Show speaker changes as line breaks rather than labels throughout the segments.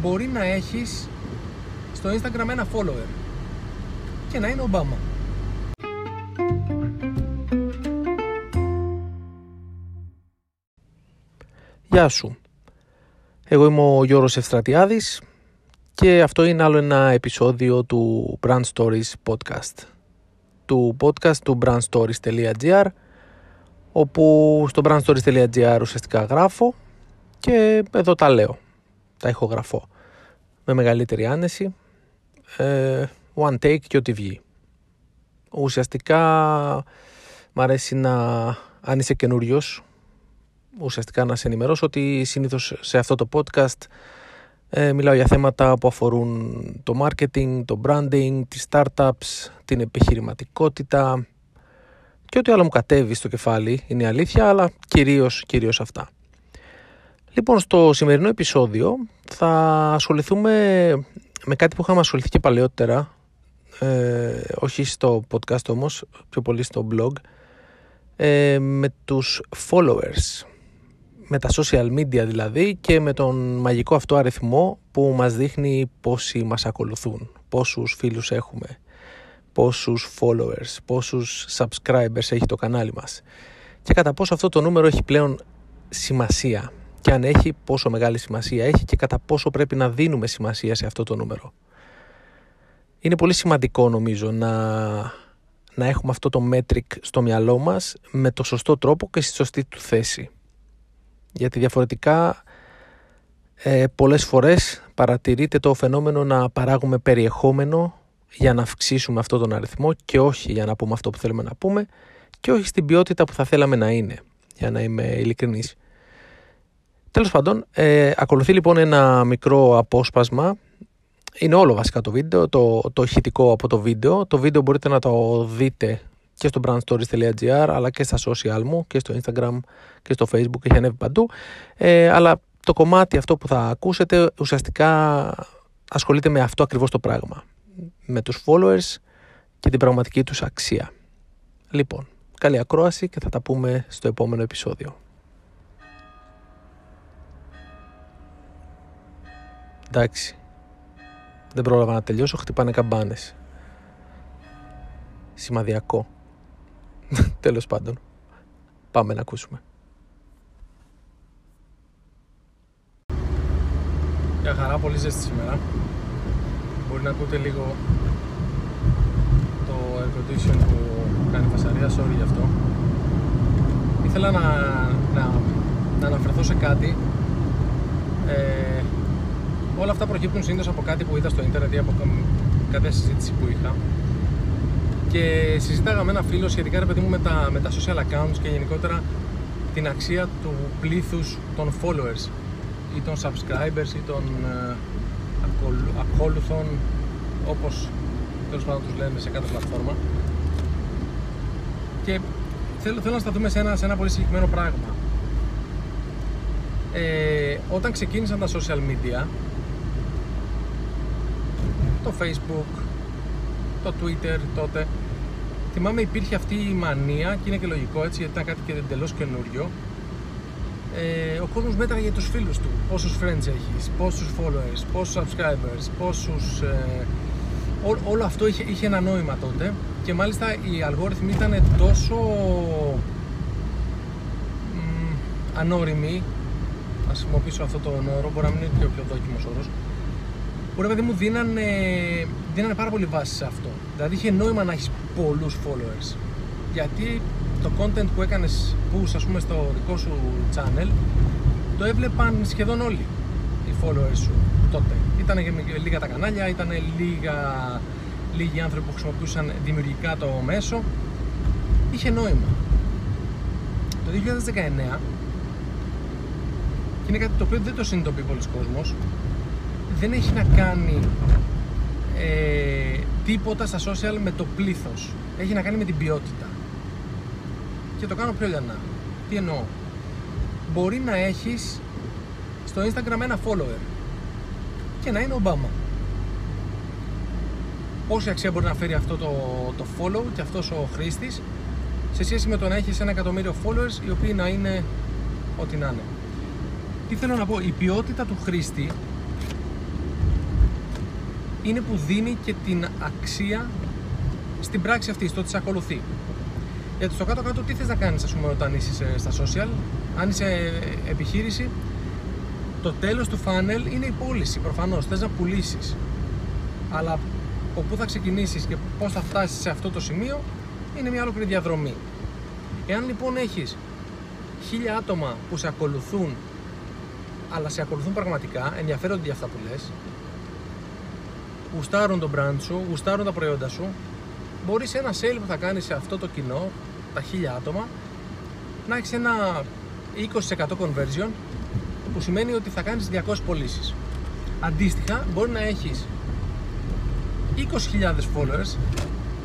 μπορεί να έχεις στο Instagram ένα follower και να είναι Ομπάμα.
Γεια σου. Εγώ είμαι ο Γιώργος Ευστρατιάδης και αυτό είναι άλλο ένα επεισόδιο του Brand Stories Podcast. Του podcast του brandstories.gr όπου στο brandstories.gr ουσιαστικά γράφω και εδώ τα λέω, τα ηχογραφώ με μεγαλύτερη άνεση, ε, one take και ό,τι βγει. Ουσιαστικά μ' αρέσει να, αν είσαι καινούριος, ουσιαστικά να σε ενημερώσω ότι συνήθως σε αυτό το podcast ε, μιλάω για θέματα που αφορούν το marketing, το branding, τις startups, την επιχειρηματικότητα και ό,τι άλλο μου κατέβει στο κεφάλι είναι η αλήθεια, αλλά κυρίως, κυρίως αυτά. Λοιπόν, στο σημερινό επεισόδιο θα ασχοληθούμε με κάτι που είχαμε ασχοληθεί και παλαιότερα, ε, όχι στο podcast όμως, πιο πολύ στο blog, ε, με τους followers, με τα social media δηλαδή και με τον μαγικό αυτό αριθμό που μας δείχνει πόσοι μας ακολουθούν, πόσους φίλους έχουμε, πόσους followers, πόσους subscribers έχει το κανάλι μας και κατά πόσο αυτό το νούμερο έχει πλέον σημασία και αν έχει πόσο μεγάλη σημασία έχει και κατά πόσο πρέπει να δίνουμε σημασία σε αυτό το νούμερο. Είναι πολύ σημαντικό νομίζω να, να έχουμε αυτό το metric στο μυαλό μας με το σωστό τρόπο και στη σωστή του θέση. Γιατί διαφορετικά ε, πολλές φορές παρατηρείται το φαινόμενο να παράγουμε περιεχόμενο για να αυξήσουμε αυτό τον αριθμό και όχι για να πούμε αυτό που θέλουμε να πούμε και όχι στην ποιότητα που θα θέλαμε να είναι, για να είμαι ειλικρινής. Τέλος πάντων, ε, ακολουθεί λοιπόν ένα μικρό απόσπασμα. Είναι όλο βασικά το βίντεο, το, το ηχητικό από το βίντεο. Το βίντεο μπορείτε να το δείτε και στο brandstories.gr αλλά και στα social μου και στο Instagram και στο Facebook έχει ανέβει παντού. Ε, αλλά το κομμάτι αυτό που θα ακούσετε ουσιαστικά ασχολείται με αυτό ακριβώς το πράγμα. Με τους followers και την πραγματική τους αξία. Λοιπόν, καλή ακρόαση και θα τα πούμε στο επόμενο επεισόδιο. Εντάξει. Δεν πρόλαβα να τελειώσω, χτυπάνε καμπάνες. Σημαδιακό. Τέλος πάντων. Πάμε να ακούσουμε.
Για χαρά, πολύ ζέστη σήμερα. Μπορεί να ακούτε λίγο το air condition που κάνει φασαρία, sorry γι' αυτό. Ήθελα να, να, να αναφερθώ σε κάτι ε, όλα αυτά προκύπτουν συνήθως από κάτι που είδα στο ίντερνετ ή από κάποια συζήτηση που είχα. Και συζήταγα με ένα φίλο σχετικά ρε παιδί μου με τα, με τα social accounts και γενικότερα την αξία του πλήθους των followers ή των subscribers ή των ε, ακόλουθων όπως τέλος πάντων τους λένε σε κάθε πλατφόρμα και θέλω, θέλω να σταθούμε σε ένα, σε ένα πολύ συγκεκριμένο πράγμα ε, όταν ξεκίνησαν τα social media το facebook, το twitter τότε. Θυμάμαι υπήρχε αυτή η μανία και είναι και λογικό έτσι γιατί ήταν κάτι και εντελώς καινούριο. Ε, ο κόσμος μέτραγε τους φίλους του. Πόσους friends έχεις, πόσους followers, πόσους subscribers, πόσους ε, όλο αυτό είχε, είχε ένα νόημα τότε. Και μάλιστα οι αλγόριθμοι ήταν τόσο μ, ανώριμοι ας χρησιμοποιήσω αυτό το όρο, μπορεί να μην είναι και ο πιο δόκιμος όρος που ρε παιδί μου δίνανε, δίνανε πάρα πολύ βάση σε αυτό. Δηλαδή είχε νόημα να έχεις πολλούς followers. Γιατί το content που έκανες push ας πούμε στο δικό σου channel το έβλεπαν σχεδόν όλοι οι followers σου τότε. Ήταν λίγα τα κανάλια, ήταν λίγα, λίγοι άνθρωποι που χρησιμοποιούσαν δημιουργικά το μέσο. Είχε νόημα. Το 2019 και είναι κάτι το οποίο δεν το συνειδητοποιεί πολλοί κόσμος δεν έχει να κάνει ε, τίποτα στα social με το πλήθος. Έχει να κάνει με την ποιότητα. Και το κάνω πιο λιανά. Τι εννοώ. Μπορεί να έχεις στο Instagram ένα follower και να είναι Ομπάμα. Πόση αξία μπορεί να φέρει αυτό το, το follow και αυτός ο χρήστης σε σχέση με το να έχεις ένα εκατομμύριο followers οι οποίοι να είναι ό,τι να είναι. Τι θέλω να πω, η ποιότητα του χρήστη είναι που δίνει και την αξία στην πράξη αυτή, στο ότι σε ακολουθεί. Γιατί στο κάτω-κάτω τι θες να κάνεις ας πούμε όταν είσαι στα social, αν είσαι επιχείρηση, το τέλος του funnel είναι η πώληση προφανώς, θες να πουλήσεις. Αλλά από πού θα ξεκινήσεις και πώς θα φτάσεις σε αυτό το σημείο είναι μια ολόκληρη διαδρομή. Εάν λοιπόν έχεις χίλια άτομα που σε ακολουθούν αλλά σε ακολουθούν πραγματικά, ενδιαφέρονται για αυτά που λες γουστάρουν το brand σου, γουστάρουν τα προϊόντα σου μπορείς ένα sale που θα κάνεις σε αυτό το κοινό τα χίλια άτομα να έχεις ένα 20% conversion που σημαίνει ότι θα κάνεις 200 πωλήσεις. Αντίστοιχα μπορεί να έχεις 20.000 followers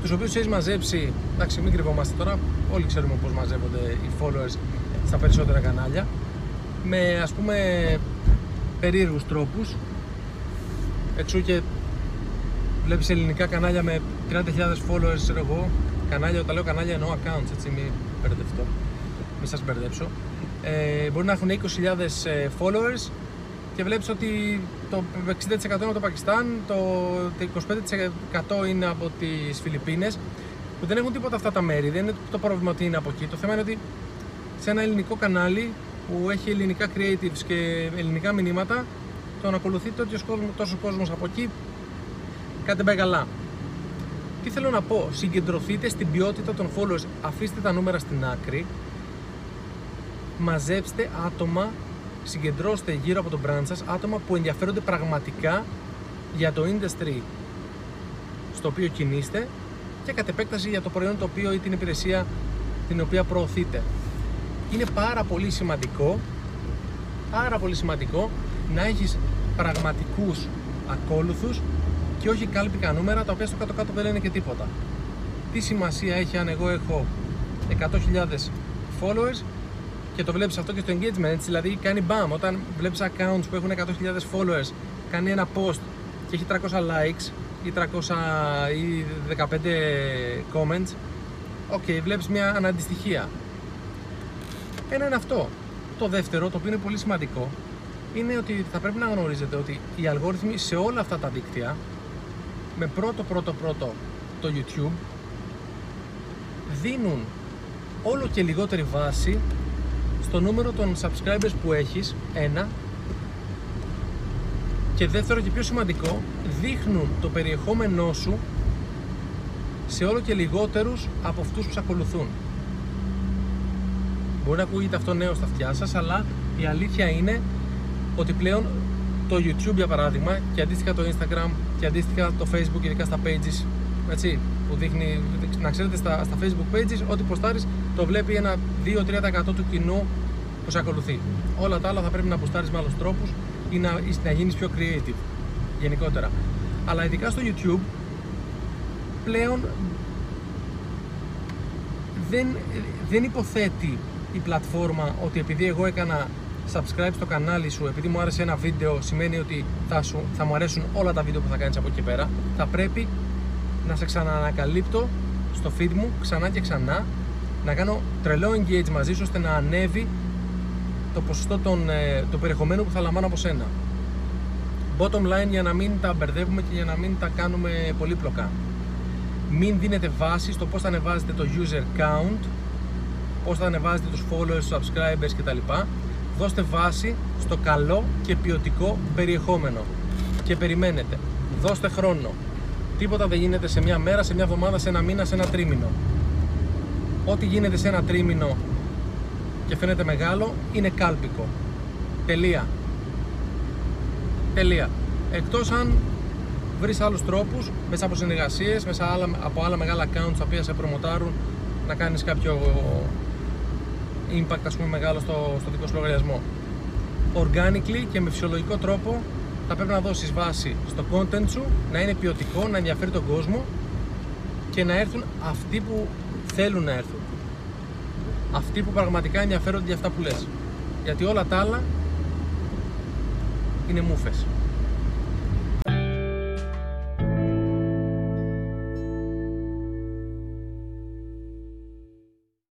τους οποίους έχεις μαζέψει, εντάξει μην κρυβόμαστε τώρα, όλοι ξέρουμε πώς μαζεύονται οι followers στα περισσότερα κανάλια με ας πούμε περίεργους τρόπους εξού και βλέπεις ελληνικά κανάλια με 30.000 followers ξέρω εγώ. Κανάλια, όταν λέω κανάλια εννοώ accounts έτσι μην μπερδευτώ. Μην σας μπερδέψω. Ε, μπορεί να έχουν 20.000 ε, followers και βλέπεις ότι το 60% είναι από το Πακιστάν, το 25% είναι από τις Φιλιππίνες που δεν έχουν τίποτα αυτά τα μέρη, δεν είναι το πρόβλημα ότι είναι από εκεί. Το θέμα είναι ότι σε ένα ελληνικό κανάλι που έχει ελληνικά creatives και ελληνικά μηνύματα τον ακολουθεί τόσο κόσμο, τόσο κόσμος από εκεί κάτι δεν πάει καλά. Τι θέλω να πω, συγκεντρωθείτε στην ποιότητα των followers, αφήστε τα νούμερα στην άκρη μαζέψτε άτομα, συγκεντρώστε γύρω από το brand σας άτομα που ενδιαφέρονται πραγματικά για το industry στο οποίο κινείστε και κατ' επέκταση για το προϊόν το οποίο ή την υπηρεσία την οποία προωθείτε. Είναι πάρα πολύ σημαντικό πάρα πολύ σημαντικό να έχεις πραγματικούς ακόλουθους και όχι κάλπικα νούμερα τα οποία στο κάτω-κάτω δεν λένε και τίποτα. Τι σημασία έχει αν εγώ έχω 100.000 followers και το βλέπεις αυτό και στο engagement, έτσι, δηλαδή κάνει μπαμ, όταν βλέπεις accounts που έχουν 100.000 followers, κάνει ένα post και έχει 300 likes ή 300 ή 15 comments, OK, okay, βλέπεις μια αναντιστοιχία. Ένα είναι αυτό. Το δεύτερο, το οποίο είναι πολύ σημαντικό, είναι ότι θα πρέπει να γνωρίζετε ότι οι αλγόριθμοι σε όλα αυτά τα δίκτυα, με πρώτο πρώτο πρώτο το YouTube, δίνουν όλο και λιγότερη βάση στο νούμερο των subscribers που έχεις, ένα, και δεύτερο και πιο σημαντικό, δείχνουν το περιεχόμενό σου σε όλο και λιγότερους από αυτούς που σε ακολουθούν. Μπορεί να ακούγεται αυτό νέο στα αυτιά σας, αλλά η αλήθεια είναι ότι πλέον το YouTube για παράδειγμα και αντίστοιχα το Instagram και αντίστοιχα το Facebook ειδικά στα pages έτσι, που δείχνει, να ξέρετε στα, στα facebook pages ότι ποστάρεις το βλέπει ένα 2-3% του κοινού που σε ακολουθεί. Όλα τα άλλα θα πρέπει να αποστάρει με άλλους τρόπους ή να, ή να γίνεις πιο creative γενικότερα. Αλλά ειδικά στο YouTube πλέον δεν, δεν υποθέτει η πλατφόρμα ότι επειδή εγώ έκανα subscribe στο κανάλι σου, επειδή μου άρεσε ένα βίντεο, σημαίνει ότι θα, σου, θα μου αρέσουν όλα τα βίντεο που θα κάνεις από εκεί πέρα. Θα πρέπει να σε ξαναανακαλύπτω στο feed μου ξανά και ξανά, να κάνω τρελό engage μαζί σου ώστε να ανέβει το ποσοστό των, ε, του περιεχομένου που θα λαμβάνω από σένα. Bottom line για να μην τα μπερδεύουμε και για να μην τα κάνουμε πολύπλοκα. Μην δίνετε βάση στο πώς θα ανεβάζετε το user count, πώς θα ανεβάζετε τους followers, subscribers κτλ. Δώστε βάση στο καλό και ποιοτικό περιεχόμενο. Και περιμένετε. Δώστε χρόνο. Τίποτα δεν γίνεται σε μια μέρα, σε μια εβδομάδα, σε ένα μήνα, σε ένα τρίμηνο. Ό,τι γίνεται σε ένα τρίμηνο και φαίνεται μεγάλο είναι κάλπικο. Τελεία. Τελεία. Εκτός αν βρεις άλλους τρόπους μέσα από συνεργασίες, μέσα από άλλα μεγάλα accounts τα οποία σε προμοτάρουν να κάνεις κάποιο impact ας πούμε μεγάλο στο, στο δικό σου λογαριασμό. Organically και με φυσιολογικό τρόπο θα πρέπει να δώσεις βάση στο content σου, να είναι ποιοτικό, να ενδιαφέρει τον κόσμο και να έρθουν αυτοί που θέλουν να έρθουν αυτοί που πραγματικά ενδιαφέρονται για αυτά που λες. Γιατί όλα τα άλλα είναι μούφες.